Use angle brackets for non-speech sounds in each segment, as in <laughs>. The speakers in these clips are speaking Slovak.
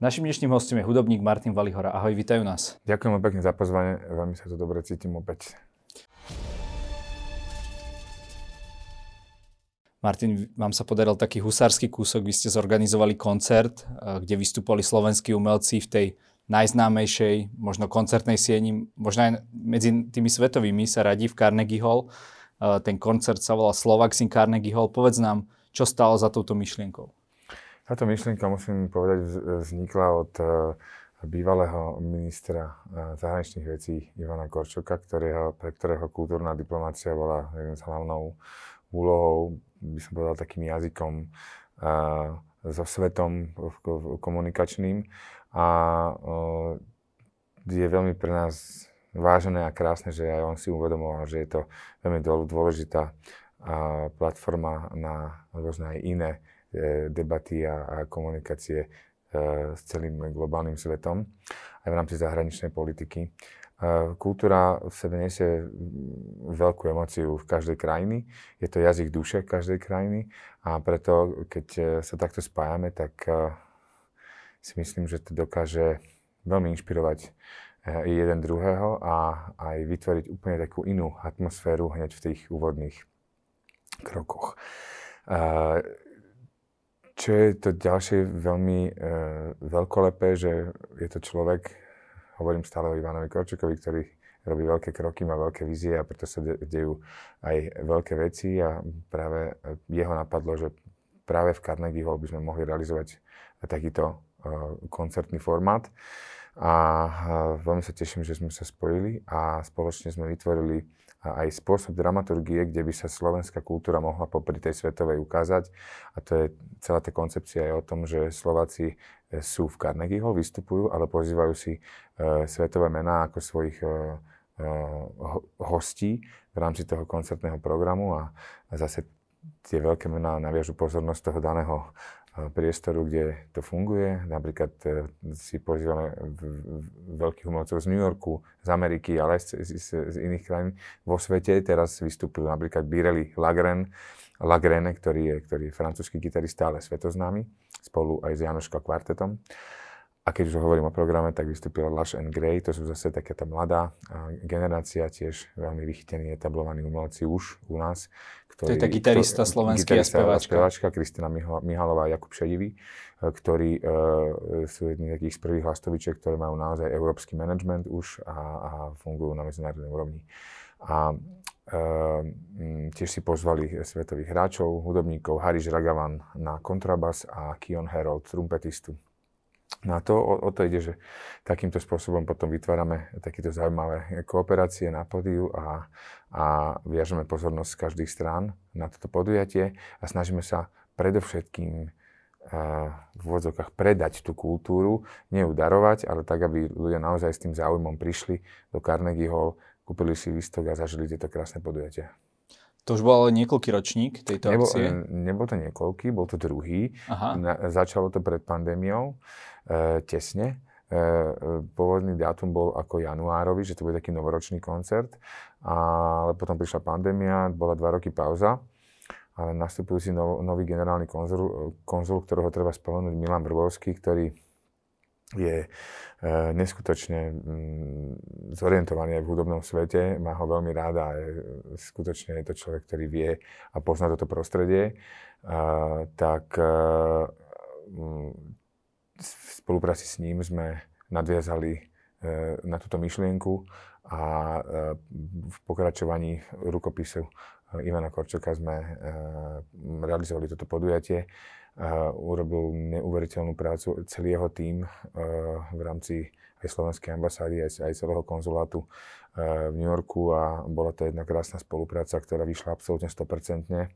Našim dnešným hostom je hudobník Martin Valihora. Ahoj, vítajú nás. Ďakujem pekne za pozvanie, veľmi sa tu dobre cítim opäť. Martin, vám sa podaril taký husársky kúsok, vy ste zorganizovali koncert, eh, kde vystupovali slovenskí umelci v tej najznámejšej, možno koncertnej sieni, možno aj medzi tými svetovými sa radí v Carnegie Hall. Eh, ten koncert sa volá Slovax in Carnegie Hall. Povedz nám, čo stálo za touto myšlienkou? Táto myšlienka, musím povedať, vznikla od eh, bývalého ministra eh, zahraničných vecí Ivana Korčoka, ktorého, pre ktorého kultúrna diplomácia bola jednou z hlavnou úlohou, by som povedal, takým jazykom uh, so svetom komunikačným. A je veľmi pre nás vážené a krásne, že aj on si uvedomoval, že je to veľmi dôležitá platforma na rôzne aj iné debaty a, a komunikácie e, s celým globálnym svetom, aj v rámci zahraničnej politiky. E, kultúra v sebe nesie veľkú emociu v každej krajiny. Je to jazyk duše každej krajiny a preto, keď sa takto spájame, tak si myslím, že to dokáže veľmi inšpirovať jeden druhého a aj vytvoriť úplne takú inú atmosféru hneď v tých úvodných krokoch. Čo je to ďalšie veľmi e, veľkolepé, že je to človek, hovorím stále o Ivanovi Korčukovi, ktorý robí veľké kroky, má veľké vízie a preto sa de- dejú aj veľké veci a práve jeho napadlo, že práve v Carnegie Hall by sme mohli realizovať takýto e, koncertný formát. A e, veľmi sa teším, že sme sa spojili a spoločne sme vytvorili a aj spôsob dramaturgie, kde by sa slovenská kultúra mohla popri tej svetovej ukázať. A to je celá tá koncepcia je o tom, že Slováci e, sú v Carnegie Hall, vystupujú, ale pozývajú si e, svetové mená ako svojich e, e, hostí v rámci toho koncertného programu a, zase tie veľké mená naviažu pozornosť toho daného priestoru, kde to funguje. Napríklad e, si pozývame veľkých umelcov z New Yorku, z Ameriky, ale aj z, z, z iných krajín vo svete. Teraz vystúpil napríklad Birelli Lagren, Lagrene, ktorý je, ktorý je francúzsky gitarista, ale svetoznámy, spolu aj s Janoško kvartetom. A keď už hovorím o programe, tak vystúpila Lush and Grey, to sú zase taká tá mladá generácia, tiež veľmi vychytení, etablovaní umelci už u nás. Ktorý, to je tá gitarista slovenský a speváčka. speváčka Kristina Mihalová a Jakub Šedivý, e, ktorí uh, sú jedni takých z prvých hlastovičiek, ktoré majú naozaj európsky management už a, a fungujú na medzinárodnej úrovni. A uh, tiež si pozvali svetových hráčov, hudobníkov, Hariš Ragavan na kontrabas a Kion Herold, trumpetistu na to, o, o to ide, že takýmto spôsobom potom vytvárame takéto zaujímavé kooperácie na pódiu a, a viažeme pozornosť z každých strán na toto podujatie a snažíme sa predovšetkým uh, v úvodzovkách predať tú kultúru, nie ju darovať, ale tak, aby ľudia naozaj s tým záujmom prišli do Carnegie Hall, kúpili si výstok a zažili tieto krásne podujatia. To už bol ale niekoľký ročník tejto nebol, akcie? Nebol to niekoľký, bol to druhý. Aha. Na, začalo to pred pandémiou. E, tesne. E, pôvodný dátum bol ako januárový, že to bude taký novoročný koncert, ale potom prišla pandémia, bola dva roky pauza. Ale nastupujúci nov, nový generálny konzul, konzul, ktorého treba spomenúť, Milan Vrbovský, ktorý je e, neskutočne mm, zorientovaný aj v hudobnom svete, má ho veľmi rád a je, skutočne je to človek, ktorý vie a pozná toto prostredie, tak v spolupráci s ním sme nadviazali e, na túto myšlienku a e, v pokračovaní rukopisu e, Ivana Korčoka sme realizovali toto podujatie. Urobil neuveriteľnú prácu celý jeho tím v rámci aj slovenskej ambasády, aj, aj celého konzulátu v New Yorku a bola to jedna krásna spolupráca, ktorá vyšla absolútne 100%.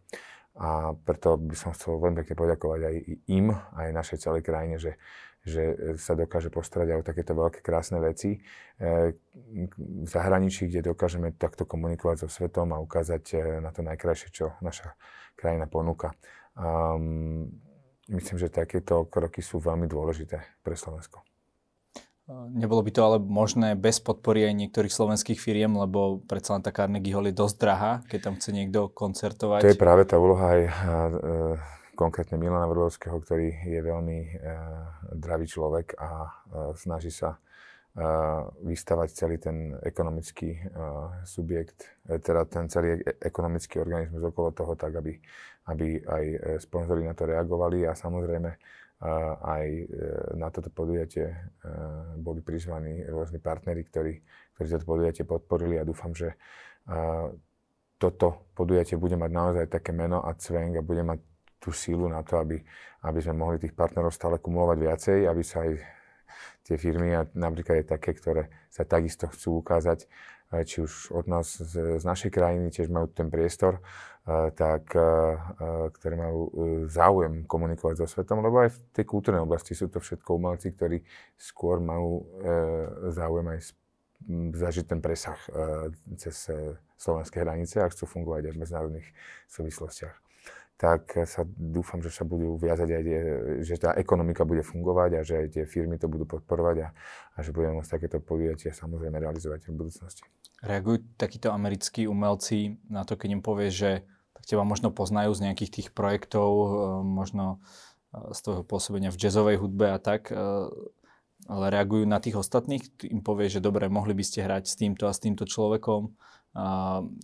A preto by som chcel veľmi pekne poďakovať aj im, aj našej celej krajine, že, že sa dokáže postarať aj o takéto veľké krásne veci e, v zahraničí, kde dokážeme takto komunikovať so svetom a ukázať e, na to najkrajšie, čo naša krajina ponúka. Um, myslím, že takéto kroky sú veľmi dôležité pre Slovensko. Nebolo by to ale možné bez podpory aj niektorých slovenských firiem, lebo predsa len tá Carnegie Hall je dosť drahá, keď tam chce niekto koncertovať. To je práve tá úloha aj e, konkrétne Milana Vrbovského, ktorý je veľmi uh, dravý človek a uh, snaží sa vystavať celý ten ekonomický subjekt, teda ten celý ekonomický organizmus okolo toho, tak aby, aby aj sponzori na to reagovali a samozrejme aj na toto podujatie boli prizvaní rôzni partnery, ktorí, ktorí toto podujatie podporili a dúfam, že toto podujatie bude mať naozaj také meno a cvenk a bude mať tú sílu na to, aby, aby sme mohli tých partnerov stále kumulovať viacej, aby sa aj tie firmy, a napríklad aj také, ktoré sa takisto chcú ukázať, či už od nás z, z našej krajiny tiež majú ten priestor, tak, ktoré majú e, záujem komunikovať so svetom, lebo aj v tej kultúrnej oblasti sú to všetko umelci, ktorí skôr majú e, záujem aj zažiť ten presah cez slovenské hranice a chcú fungovať aj v medzinárodných súvislostiach tak sa dúfam, že sa budú viazať aj, tie, že tá ekonomika bude fungovať a že aj tie firmy to budú podporovať a, a že budeme môcť takéto podujatia samozrejme realizovať v budúcnosti. Reagujú takíto americkí umelci na to, keď im povie, že tak teba možno poznajú z nejakých tých projektov, možno z toho pôsobenia v jazzovej hudbe a tak, ale reagujú na tých ostatných, im povie, že dobre, mohli by ste hrať s týmto a s týmto človekom.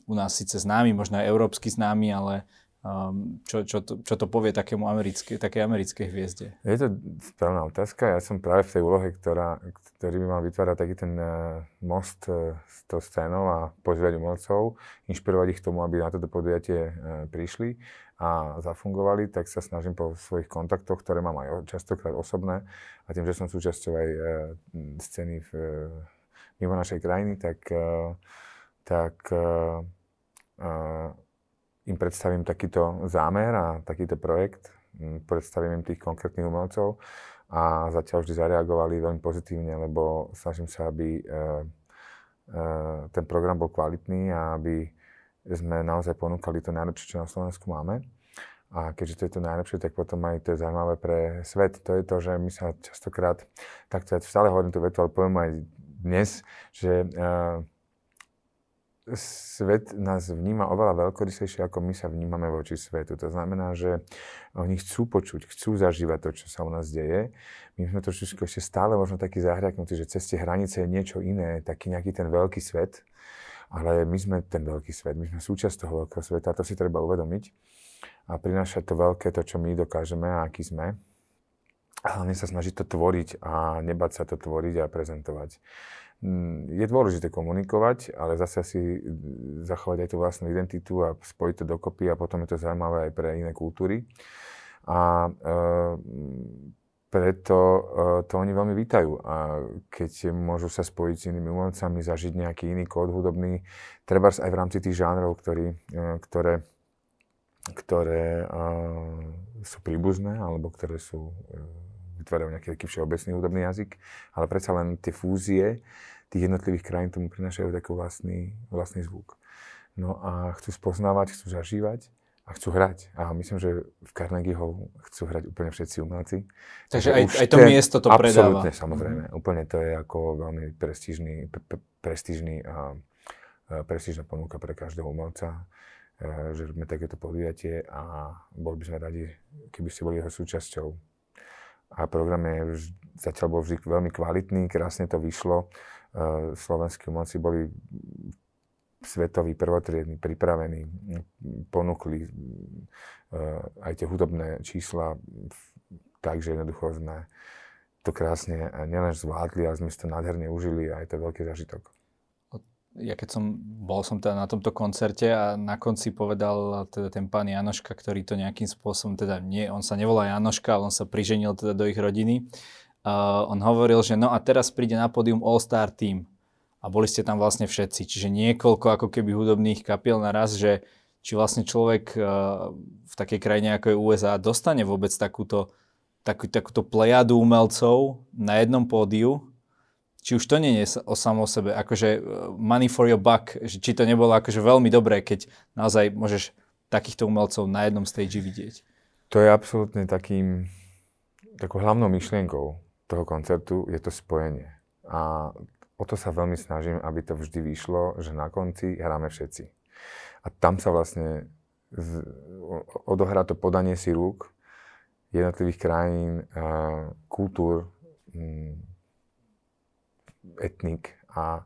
U nás síce známy, možno aj európsky známy, ale um, čo, čo, to, čo to povie takému americké, takej americkej hviezde? Je to správna otázka. Ja som práve v tej úlohe, ktorá, ktorý by mal vytvárať taký ten uh, most uh, s tou scénou a pozývať umelcov, inšpirovať ich k tomu, aby na toto podujatie uh, prišli a zafungovali, tak sa snažím po svojich kontaktoch, ktoré mám aj častokrát osobné a tým, že som súčasťou aj e, scény v, e, mimo našej krajiny, tak, e, tak e, e, im predstavím takýto zámer a takýto projekt, predstavím im tých konkrétnych umelcov a zatiaľ vždy zareagovali veľmi pozitívne, lebo snažím sa, aby e, e, ten program bol kvalitný a aby sme naozaj ponúkali to najlepšie, čo na Slovensku máme. A keďže to je to najlepšie, tak potom aj to je zaujímavé pre svet. To je to, že my sa častokrát, takto ja stále hovorím tú vetu, ale poviem aj dnes, že uh, svet nás vníma oveľa veľkorysejšie, ako my sa vnímame voči svetu. To znamená, že oni chcú počuť, chcú zažívať to, čo sa u nás deje. My sme trošku ešte stále možno takí zahriaknutí, že cez tie hranice je niečo iné, taký nejaký ten veľký svet ale my sme ten veľký svet, my sme súčasť toho veľkého sveta, to si treba uvedomiť a prinášať to veľké, to, čo my dokážeme a aký sme. A hlavne sa snažiť to tvoriť a nebať sa to tvoriť a prezentovať. Mm, je dôležité komunikovať, ale zase si zachovať aj tú vlastnú identitu a spojiť to dokopy a potom je to zaujímavé aj pre iné kultúry. A e, preto uh, to oni veľmi vítajú. A keď môžu sa spojiť s inými umelcami, zažiť nejaký iný kód hudobný, treba aj v rámci tých žánrov, ktorý, uh, ktoré, ktoré uh, sú príbuzné, alebo ktoré sú, uh, vytvárajú nejaký taký všeobecný hudobný jazyk, ale predsa len tie fúzie tých jednotlivých krajín tomu prinášajú taký vlastný, vlastný zvuk. No a chcú spoznávať, chcú zažívať a chcú hrať. A myslím, že v Carnegie Hall chcú hrať úplne všetci umelci. Takže aj, aj to ten, miesto to predáva. Absolutne, samozrejme. Mm-hmm. Úplne to je ako veľmi prestížny, pre, prestížny a, a prestížna ponuka pre každého umelca, e, že robíme takéto podujatie a boli by sme radi, keby ste boli jeho súčasťou. A program je zatiaľ bol vždy veľmi kvalitný, krásne to vyšlo. E, slovenskí umelci boli svetoví prvotriední, pripravení, ponúkli eh, aj tie hudobné čísla, takže jednoducho sme to krásne nielen zvládli, ale sme si to nádherne užili a je to veľký zažitok. Ja keď som, bol som teda na tomto koncerte a na konci povedal teda ten pán Janoška, ktorý to nejakým spôsobom, teda nie, on sa nevolá Janoška, ale on sa priženil teda do ich rodiny. Uh, on hovoril, že no a teraz príde na pódium All-Star Team a boli ste tam vlastne všetci. Čiže niekoľko ako keby hudobných kapiel naraz, že či vlastne človek eh, v takej krajine ako je USA dostane vôbec takúto, takú, takúto plejadu umelcov na jednom pódiu, či už to nie je o samo sebe, akože eh, money for your buck, že či to nebolo akože veľmi dobré, keď naozaj môžeš takýchto umelcov na jednom stage vidieť. To je absolútne takým, takou hlavnou myšlienkou toho koncertu, je to spojenie. A o to sa veľmi snažím, aby to vždy vyšlo, že na konci hráme všetci. A tam sa vlastne z, odohrá to podanie si rúk jednotlivých krajín, kultúr, mm, etnik. A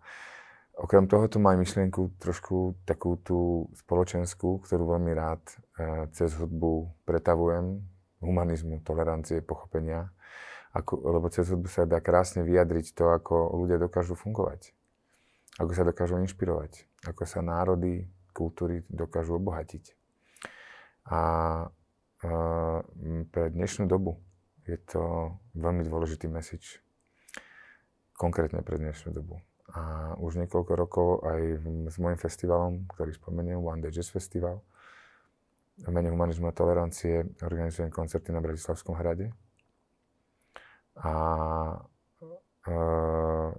okrem toho tu má myšlienku trošku takú tú spoločenskú, ktorú veľmi rád cez hudbu pretavujem, humanizmu, tolerancie, pochopenia, ako, lebo cez hudbu sa dá krásne vyjadriť to, ako ľudia dokážu fungovať, ako sa dokážu inšpirovať, ako sa národy, kultúry dokážu obohatiť. A pre dnešnú dobu je to veľmi dôležitý message. Konkrétne pre dnešnú dobu. A už niekoľko rokov aj s môjim festivalom, ktorý spomeniem, One Day Jazz Festival, v mene humanizmu a tolerancie organizujem koncerty na Bratislavskom hrade. A uh,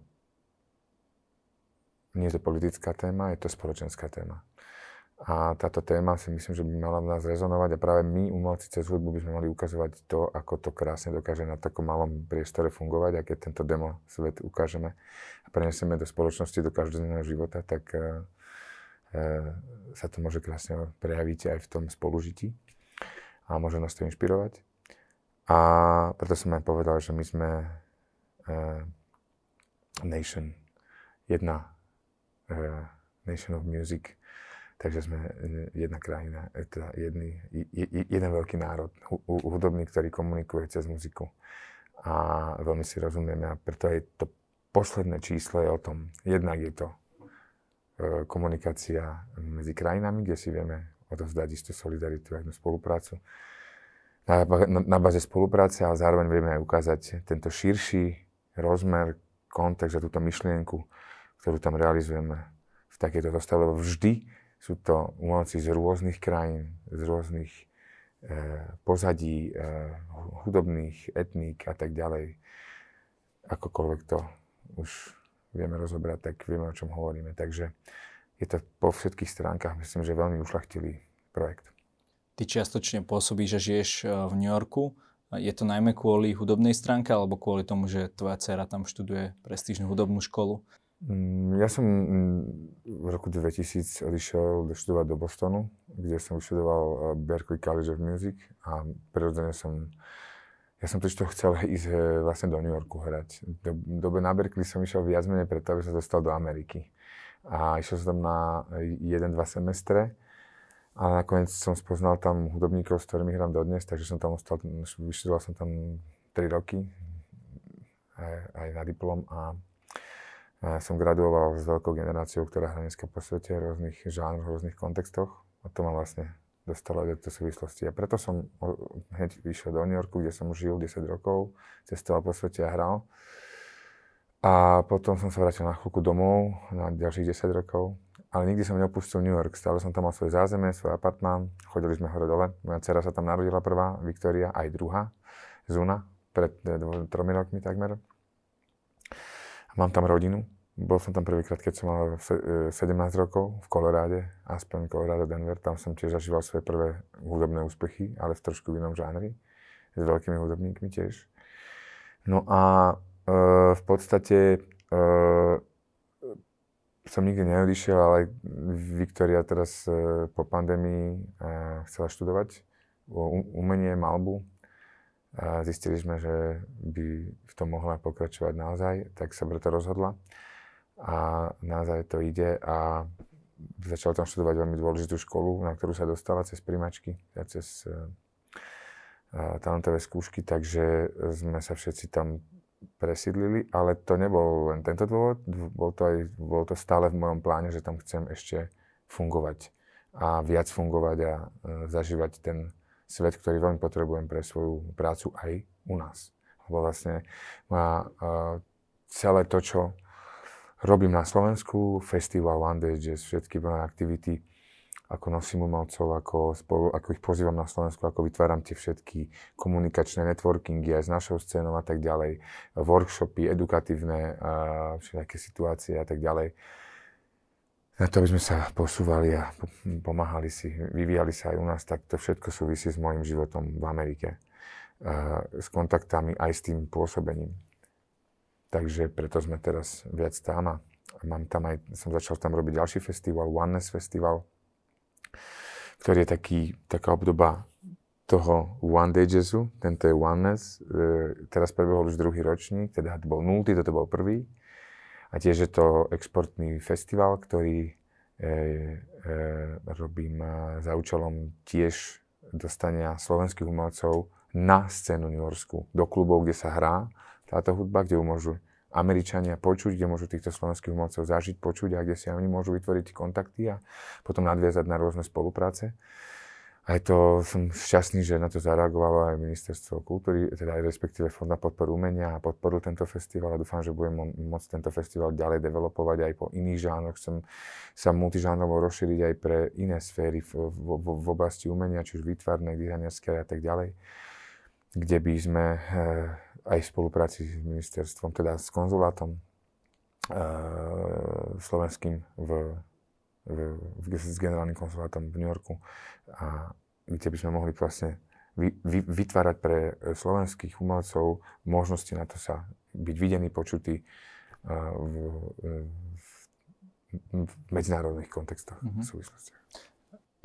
nie je to politická téma, je to spoločenská téma. A táto téma si myslím, že by mala v nás rezonovať a práve my, umelci cez hudbu, by sme mali ukazovať to, ako to krásne dokáže na takom malom priestore fungovať a keď tento demo svet ukážeme a prenesieme do spoločnosti, do každodenného života, tak e, e, sa to môže krásne prejaviť aj v tom spolužití a môže nás to inšpirovať. A preto som aj povedal, že my sme e, nation, jedna e, nation of music, Takže sme e, jedna krajina, e, teda jedný, jeden veľký národ, hudobný, ktorý komunikuje cez muziku. A veľmi si rozumieme a preto aj to posledné číslo je o tom. Jednak je to e, komunikácia medzi krajinami, kde si vieme odovzdať istú solidaritu a jednu spoluprácu. Na, na, báze spolupráce, ale zároveň vieme aj ukázať tento širší rozmer, kontext a túto myšlienku, ktorú tam realizujeme v takejto zostave, lebo vždy sú to umelci z rôznych krajín, z rôznych e, pozadí, e, hudobných, etník a tak ďalej. Akokoľvek to už vieme rozobrať, tak vieme, o čom hovoríme. Takže je to po všetkých stránkach, myslím, že veľmi ušlachtilý projekt. Ty čiastočne pôsobíš a žiješ e, v New Yorku. Je to najmä kvôli hudobnej stránke alebo kvôli tomu, že tvoja dcera tam študuje prestížnu hudobnú školu? Mm, ja som mm, v roku 2000 odišiel študovať do Bostonu, kde som vyštudoval eh, Berkeley College of Music a prirodzene som ja som totiž to chcel <laughs> ísť eh, vlastne do New Yorku hrať. Do, dobe na Berkeley som išiel viac menej preto, aby som dostal do Ameriky. A išiel som tam na jeden, dva semestre a nakoniec som spoznal tam hudobníkov, s ktorými hrám dodnes, takže som tam ostal, vyštudoval som tam 3 roky aj, aj na diplom a a som graduoval s veľkou generáciou, ktorá hrá dneska po svete v rôznych žánroch, v rôznych kontextoch. A to ma vlastne dostalo do tejto súvislosti. A preto som hneď vyšiel do New Yorku, kde som žil 10 rokov, cestoval po svete a hral. A potom som sa vrátil na chvíľku domov na ďalších 10 rokov. Ale nikdy som neopustil New York. Stále som tam mal svoje zázemie, svoj apartmán. Chodili sme hore dole. Moja dcera sa tam narodila prvá, Viktória, aj druhá, Zuna, pred eh, tromi rokmi takmer. Mám tam rodinu, bol som tam prvýkrát, keď som mal 17 e, rokov v Koloráde, Aspen, Colorado, Denver. Tam som tiež zažíval svoje prvé hudobné úspechy, ale v trošku inom žánri. S veľkými hudobníkmi tiež. No a e, v podstate e, som nikdy neodišiel, ale Viktoria teraz e, po pandémii e, chcela študovať umenie, malbu. A zistili sme, že by v tom mohla pokračovať naozaj, tak sa preto rozhodla a naozaj to ide a začal tam študovať veľmi dôležitú školu, na ktorú sa dostala cez primačky a cez uh, talentové skúšky, takže sme sa všetci tam presídlili, ale to nebol len tento dôvod, bol to, aj, bol to stále v mojom pláne, že tam chcem ešte fungovať a viac fungovať a uh, zažívať ten svet, ktorý veľmi potrebujem pre svoju prácu aj u nás. Lebo vlastne má uh, celé to, čo robím na Slovensku, festival One Day Jazz, všetky moje aktivity, ako nosím umelcov, ako, spolu, ako ich pozývam na Slovensku, ako vytváram tie všetky komunikačné networkingy aj s našou scénou a tak ďalej, workshopy, edukatívne, a všetké situácie a tak ďalej. Na to, aby sme sa posúvali a pomáhali si, vyvíjali sa aj u nás, tak to všetko súvisí s môjim životom v Amerike. S kontaktami aj s tým pôsobením. Takže preto sme teraz viac tam a mám tam aj, som začal tam robiť ďalší festival, Oneness Festival, ktorý je taký, taká obdoba toho One Day Jazzu, tento je Oneness, e, teraz prebehol už druhý ročník, teda to bol nultý, toto bol prvý. A tiež je to exportný festival, ktorý e, e, robím za účelom tiež dostania slovenských umelcov na scénu New Yorku, do klubov, kde sa hrá táto hudba, kde ju môžu Američania počuť, kde môžu týchto slovenských umelcov zažiť, počuť a kde si oni môžu vytvoriť kontakty a potom nadviazať na rôzne spolupráce aj to som šťastný, že na to zareagovalo aj Ministerstvo kultúry, teda aj respektíve Fond na podporu umenia a podporil tento festival a dúfam, že budem môcť tento festival ďalej developovať aj po iných žánroch. Chcem sa multižánrovo rozšíriť aj pre iné sféry v, v, v, v oblasti umenia, či už výtvarné, dizajnerské a tak ďalej, kde by sme e, aj v spolupráci s ministerstvom, teda s konzulátom e, slovenským v v, v, s generálnym konzulátom v New Yorku, a kde by sme mohli vlastne vy, vy, vytvárať pre slovenských umelcov možnosti na to sa byť videný, počutý uh, v, v, v medzinárodných kontextoch, mm-hmm. súvislostiach.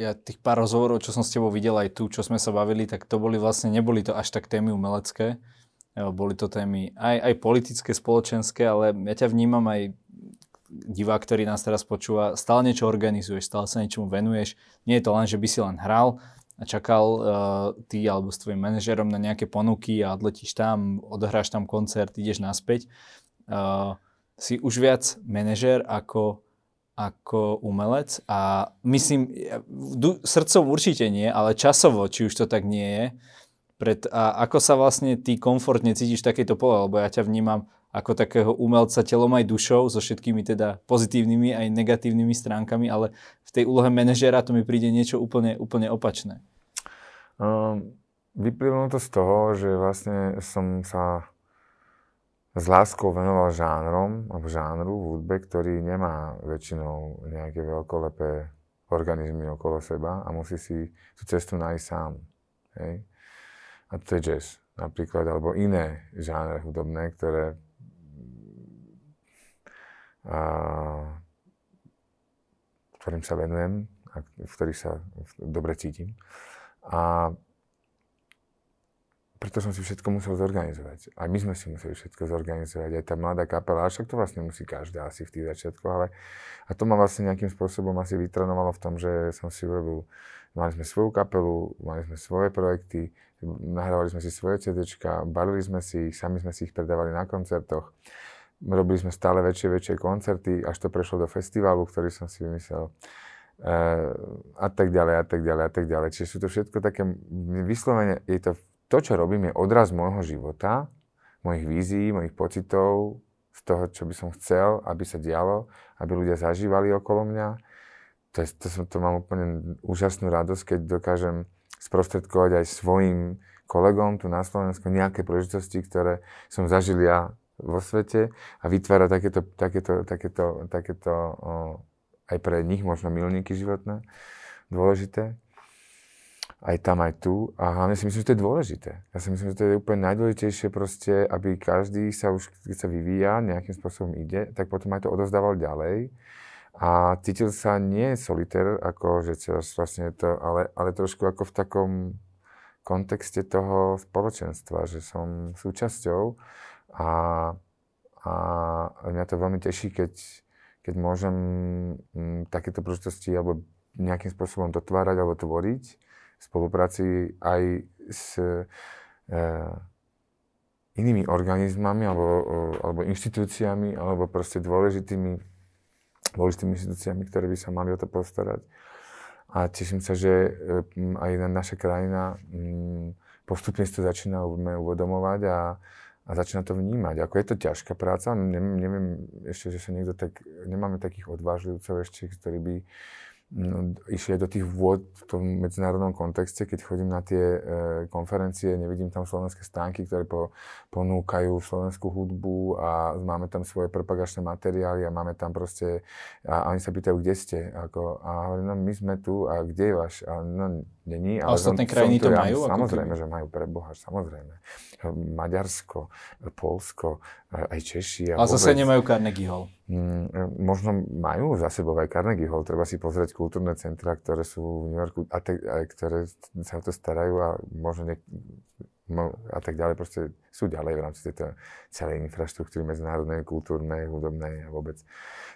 Ja tých pár rozhovorov, čo som s tebou videl aj tu, čo sme sa bavili, tak to boli vlastne, neboli to až tak témy umelecké, boli to témy aj, aj politické, spoločenské, ale ja ťa vnímam aj divák, ktorý nás teraz počúva, stále niečo organizuješ, stále sa niečomu venuješ. Nie je to len, že by si len hral a čakal uh, ty alebo s tvojim manažerom na nejaké ponuky a odletíš tam, odohráš tam koncert, ideš naspäť. Uh, si už viac manažer ako, ako umelec a myslím, srdcom určite nie, ale časovo, či už to tak nie je, pred, a ako sa vlastne ty komfortne cítiš v takejto pole, lebo ja ťa vnímam ako takého umelca telom aj dušou, so všetkými teda pozitívnymi aj negatívnymi stránkami, ale v tej úlohe manažera to mi príde niečo úplne, úplne opačné. Um, vyplynulo to z toho, že vlastne som sa s láskou venoval žánrom, alebo žánru v hudbe, ktorý nemá väčšinou nejaké veľkolepé organizmy okolo seba a musí si tú cestu nájsť sám. Hej? A to je jazz napríklad, alebo iné žánre hudobné, ktoré a, ktorým sa venujem a v ktorých sa dobre cítim. A preto som si všetko musel zorganizovať. Aj my sme si museli všetko zorganizovať. Aj tá mladá kapela, však to vlastne musí každá asi v tých začiatkoch, ale a to ma vlastne nejakým spôsobom asi vytrenovalo v tom, že som si urobil, mali sme svoju kapelu, mali sme svoje projekty, nahrávali sme si svoje CDčka, balili sme si ich, sami sme si ich predávali na koncertoch robili sme stále väčšie, väčšie koncerty, až to prešlo do festivalu, ktorý som si vymyslel. E, a tak ďalej, a tak ďalej, a tak ďalej. Čiže sú to všetko také, vyslovene, je to, to, čo robím, je odraz môjho života, mojich vízií, mojich pocitov, z toho, čo by som chcel, aby sa dialo, aby ľudia zažívali okolo mňa. To, je, to, som, to mám úplne úžasnú radosť, keď dokážem sprostredkovať aj svojim kolegom tu na Slovensku nejaké príležitosti, ktoré som zažil ja vo svete a vytvára takéto, takéto, takéto, takéto o, aj pre nich možno milníky životné dôležité. Aj tam, aj tu. A hlavne si myslím, že to je dôležité. Ja si myslím, že to je úplne najdôležitejšie proste, aby každý sa už, keď sa vyvíja, nejakým spôsobom ide, tak potom aj to odozdával ďalej. A cítil sa nie solitér, ako že vlastne to, ale, ale trošku ako v takom kontexte toho spoločenstva, že som súčasťou a, a mňa to veľmi teší, keď, keď môžem m, mm, takéto príležitosti alebo nejakým spôsobom dotvárať alebo tvoriť spolupráci aj s e, inými organizmami alebo, alebo inštitúciami alebo proste dôležitými, dôležitými inštitúciami, ktoré by sa mali o to postarať. A teším sa, že e, aj naša krajina postupne si to začína uvedomovať a, a začína to vnímať. Ako je to ťažká práca, neviem, neviem ešte, že sa niekto tak, nemáme takých odvážlivcov ešte, ktorí by no, išli do tých vôd v tom medzinárodnom kontexte, keď chodím na tie e, konferencie, nevidím tam slovenské stánky, ktoré po, ponúkajú slovenskú hudbu a máme tam svoje propagačné materiály a máme tam proste, a, a oni sa pýtajú, kde ste, ako, a hovorím, no my sme tu a kde je váš, a no není. Ale a ostatné som, krajiny som to, to majú? Ja, samozrejme, že majú, pre Boha, samozrejme. Maďarsko, Polsko, aj Češi. A Ale zase nemajú Carnegie Hall. Mm, e, možno majú za sebou aj Carnegie Hall, treba si pozrieť kultúrne centra, ktoré sú v New Yorku a, te, a ktoré sa o to starajú a možno ne, a tak ďalej, proste sú ďalej v rámci tejto celej infraštruktúry medzinárodnej, kultúrnej, hudobnej a vôbec.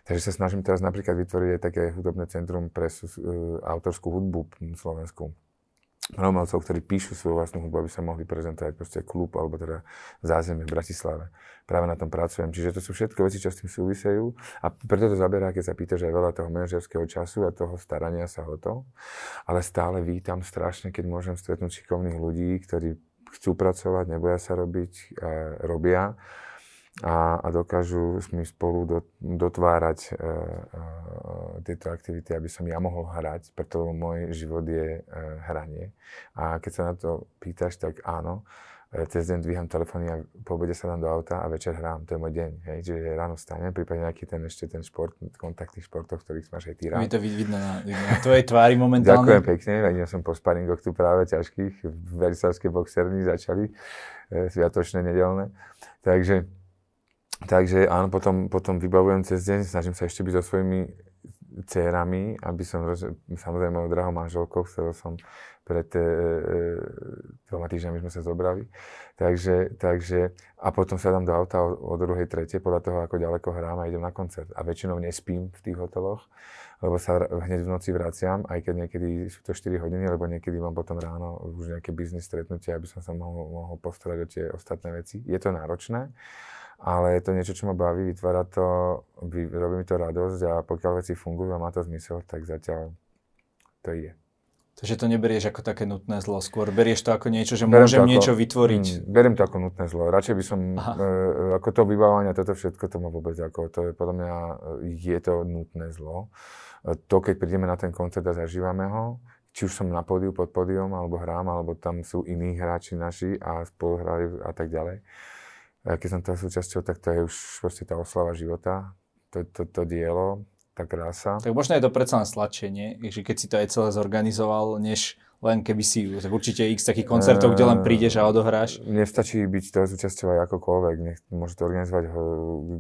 Takže sa snažím teraz napríklad vytvoriť aj také hudobné centrum pre uh, autorskú hudbu v Slovensku umelcov, ktorí píšu svoju vlastnú hudbu, aby sa mohli prezentovať proste klub alebo teda zázemie v Bratislave. Práve na tom pracujem. Čiže to sú všetko veci, čo s tým súvisejú a preto to zaberá, keď sa pýtaš aj veľa toho manažerského času a toho starania sa o to. Ale stále vítam strašne, keď môžem stretnúť šikovných ľudí, ktorí chcú pracovať, neboja sa robiť, a robia a, a dokážu mi spolu do, dotvárať uh, uh, tieto aktivity, aby som ja mohol hrať, preto môj život je uh, hranie. A keď sa na to pýtaš, tak áno, cez deň dvíham telefóny a po obede sa dám do auta a večer hrám. To je môj deň. Hej? Čiže ráno vstanem, prípadne nejaký ten ešte ten šport, kontaktných športov, ktorých máš aj ty rád. Mi to vidno na, na tvojej tvári momentálne. Ďakujem pekne, ja som po sparingoch tu práve ťažkých, verisavské boxerní začali, e, sviatočné, nedelné. Takže Takže áno, potom, potom vybavujem cez deň, snažím sa ešte byť so svojimi dcerami, aby som, samozrejme mojou drahou manželkou, ktorou som pred e, e, dvoma týždňami sme sa zobrali. Takže, takže, a potom sa dám do auta o, o druhej, tretej, podľa toho, ako ďaleko hrám a idem na koncert. A väčšinou nespím v tých hoteloch, lebo sa hneď v noci vraciam, aj keď niekedy sú to 4 hodiny, lebo niekedy mám potom ráno už nejaké biznis stretnutie, aby som sa mohol, mohol postarať o tie ostatné veci. Je to náročné, ale je to niečo, čo ma baví, vytvára to, robí mi to radosť a pokiaľ veci fungujú a má to zmysel, tak zatiaľ to ide. Takže to neberieš ako také nutné zlo, skôr berieš to ako niečo, že beriem môžem ako, niečo vytvoriť. Mm, beriem to ako nutné zlo. Radšej by som, e, ako to vybávanie, toto všetko, to má vôbec ako, to je podľa mňa, je to nutné zlo. E, to, keď prídeme na ten koncert a zažívame ho, či už som na pódiu, pod pódium, alebo hrám, alebo tam sú iní hráči naši a spolu hrajú a tak ďalej a keď som toho súčasťou, tak to je už proste tá oslava života, to, to, to dielo, tá krása. Tak možno je to predsa len sladšie, nie? Že keď si to aj celé zorganizoval, než len keby si, tak určite x takých koncertov, kde len prídeš a odohráš. Nestačí byť toho súčasťou aj akokoľvek, nech, môže to organizovať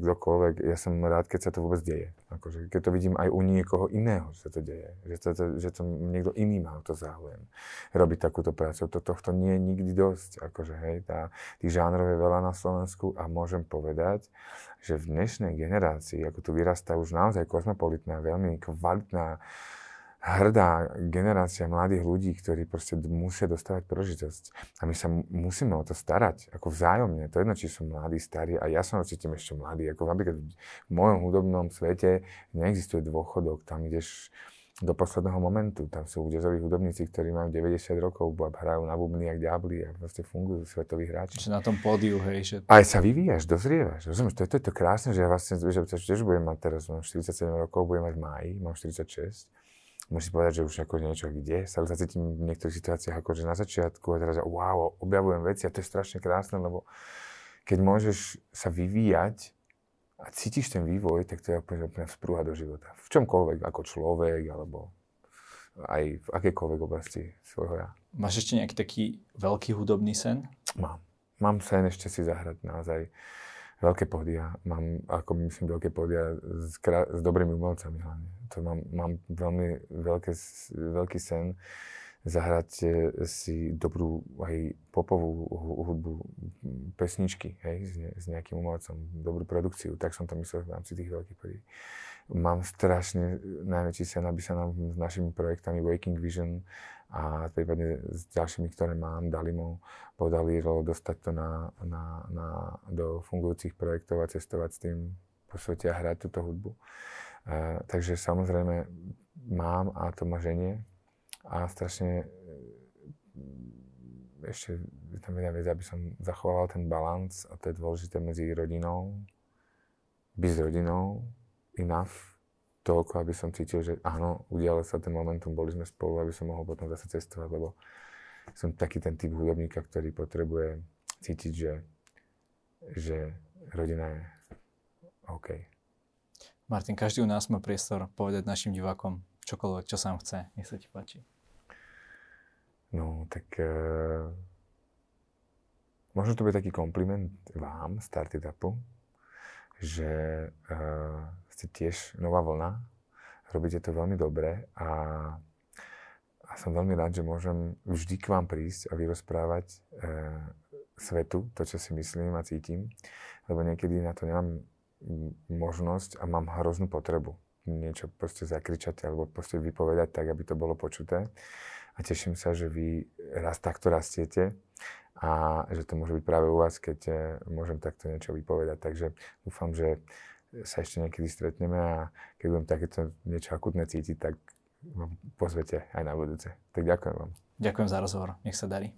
kdokoľvek. Ja som rád, keď sa to vôbec deje. Akože, keď to vidím aj u niekoho iného, že sa to deje. Že to, to, že to niekto iný má to záujem robiť takúto prácu. To, tohto nie je nikdy dosť. Akože, hej, tá, tých žánrov je veľa na Slovensku a môžem povedať, že v dnešnej generácii, ako tu vyrastá už naozaj kozmopolitná, veľmi kvalitná hrdá generácia mladých ľudí, ktorí proste musia dostávať príležitosť. A my sa musíme o to starať, ako vzájomne. To je jedno, či som mladý, starý a ja som cítim ešte mladý. Ako napríklad v mojom hudobnom svete neexistuje dôchodok, tam ideš do posledného momentu. Tam sú jazzoví hudobníci, ktorí majú 90 rokov a hrajú na bubny jak diabli a proste fungujú svetoví hráči. Čiže na tom pódiu, hej. Že... Aj sa vyvíjaš, dozrievaš. Rozumieš, to je to, to krásne, že ja vlastne, že tiež budem mať teraz, mám 47 rokov, budem mať v máji, mám 46 musím povedať, že už ako niečo kde, sa už zacítim v niektorých situáciách ako že na začiatku a teraz, wow, objavujem veci a to je strašne krásne, lebo keď môžeš sa vyvíjať a cítiš ten vývoj, tak to je úplne, úplne sprúha do života. V čomkoľvek, ako človek, alebo aj v akejkoľvek oblasti svojho ja. Máš ešte nejaký taký veľký hudobný sen? Mám. Mám sen ešte si zahrať naozaj veľké pódia. Mám, ako myslím, veľké pódia s, krá- s dobrými umelcami hlavne to mám, mám veľmi veľké, veľký sen zahrať e, si dobrú aj popovú hudbu, pesničky, hej, s, ne, s nejakým umelcom, dobrú produkciu, tak som to myslel v rámci tých veľkých podí. Mám strašne najväčší sen, aby sa nám s našimi projektami Waking Vision a prípadne s ďalšími, ktoré mám, Dalimo, podarilo dostať to na, na, na, do fungujúcich projektov a cestovať s tým po svete a hrať túto hudbu. A, takže samozrejme mám a to ma ženie a strašne e, ešte je tam jedna vec, aby som zachoval ten balans a to je dôležité medzi rodinou, byť s rodinou, enough, toľko, aby som cítil, že áno, udialo sa ten momentum, boli sme spolu, aby som mohol potom zase cestovať, lebo som taký ten typ hudobníka, ktorý potrebuje cítiť, že, že rodina je OK. Martin, každý u nás má priestor povedať našim divákom čokoľvek, čo sa vám chce. Nech sa ti páči. No, tak uh, možno to bude taký kompliment vám, Started Upu, že uh, ste tiež nová vlna. Robíte to veľmi dobre a, a som veľmi rád, že môžem vždy k vám prísť a vyrozprávať e, svetu to, čo si myslím a cítim, lebo niekedy na to nemám možnosť a mám hroznú potrebu niečo proste zakričať alebo proste vypovedať tak, aby to bolo počuté. A teším sa, že vy raz takto rastiete a že to môže byť práve u vás, keď eh, môžem takto niečo vypovedať. Takže dúfam, že sa ešte niekedy stretneme a keď budem takéto niečo akutné cítiť, tak pozvete aj na budúce. Tak ďakujem vám. Ďakujem za rozhovor. Nech sa darí.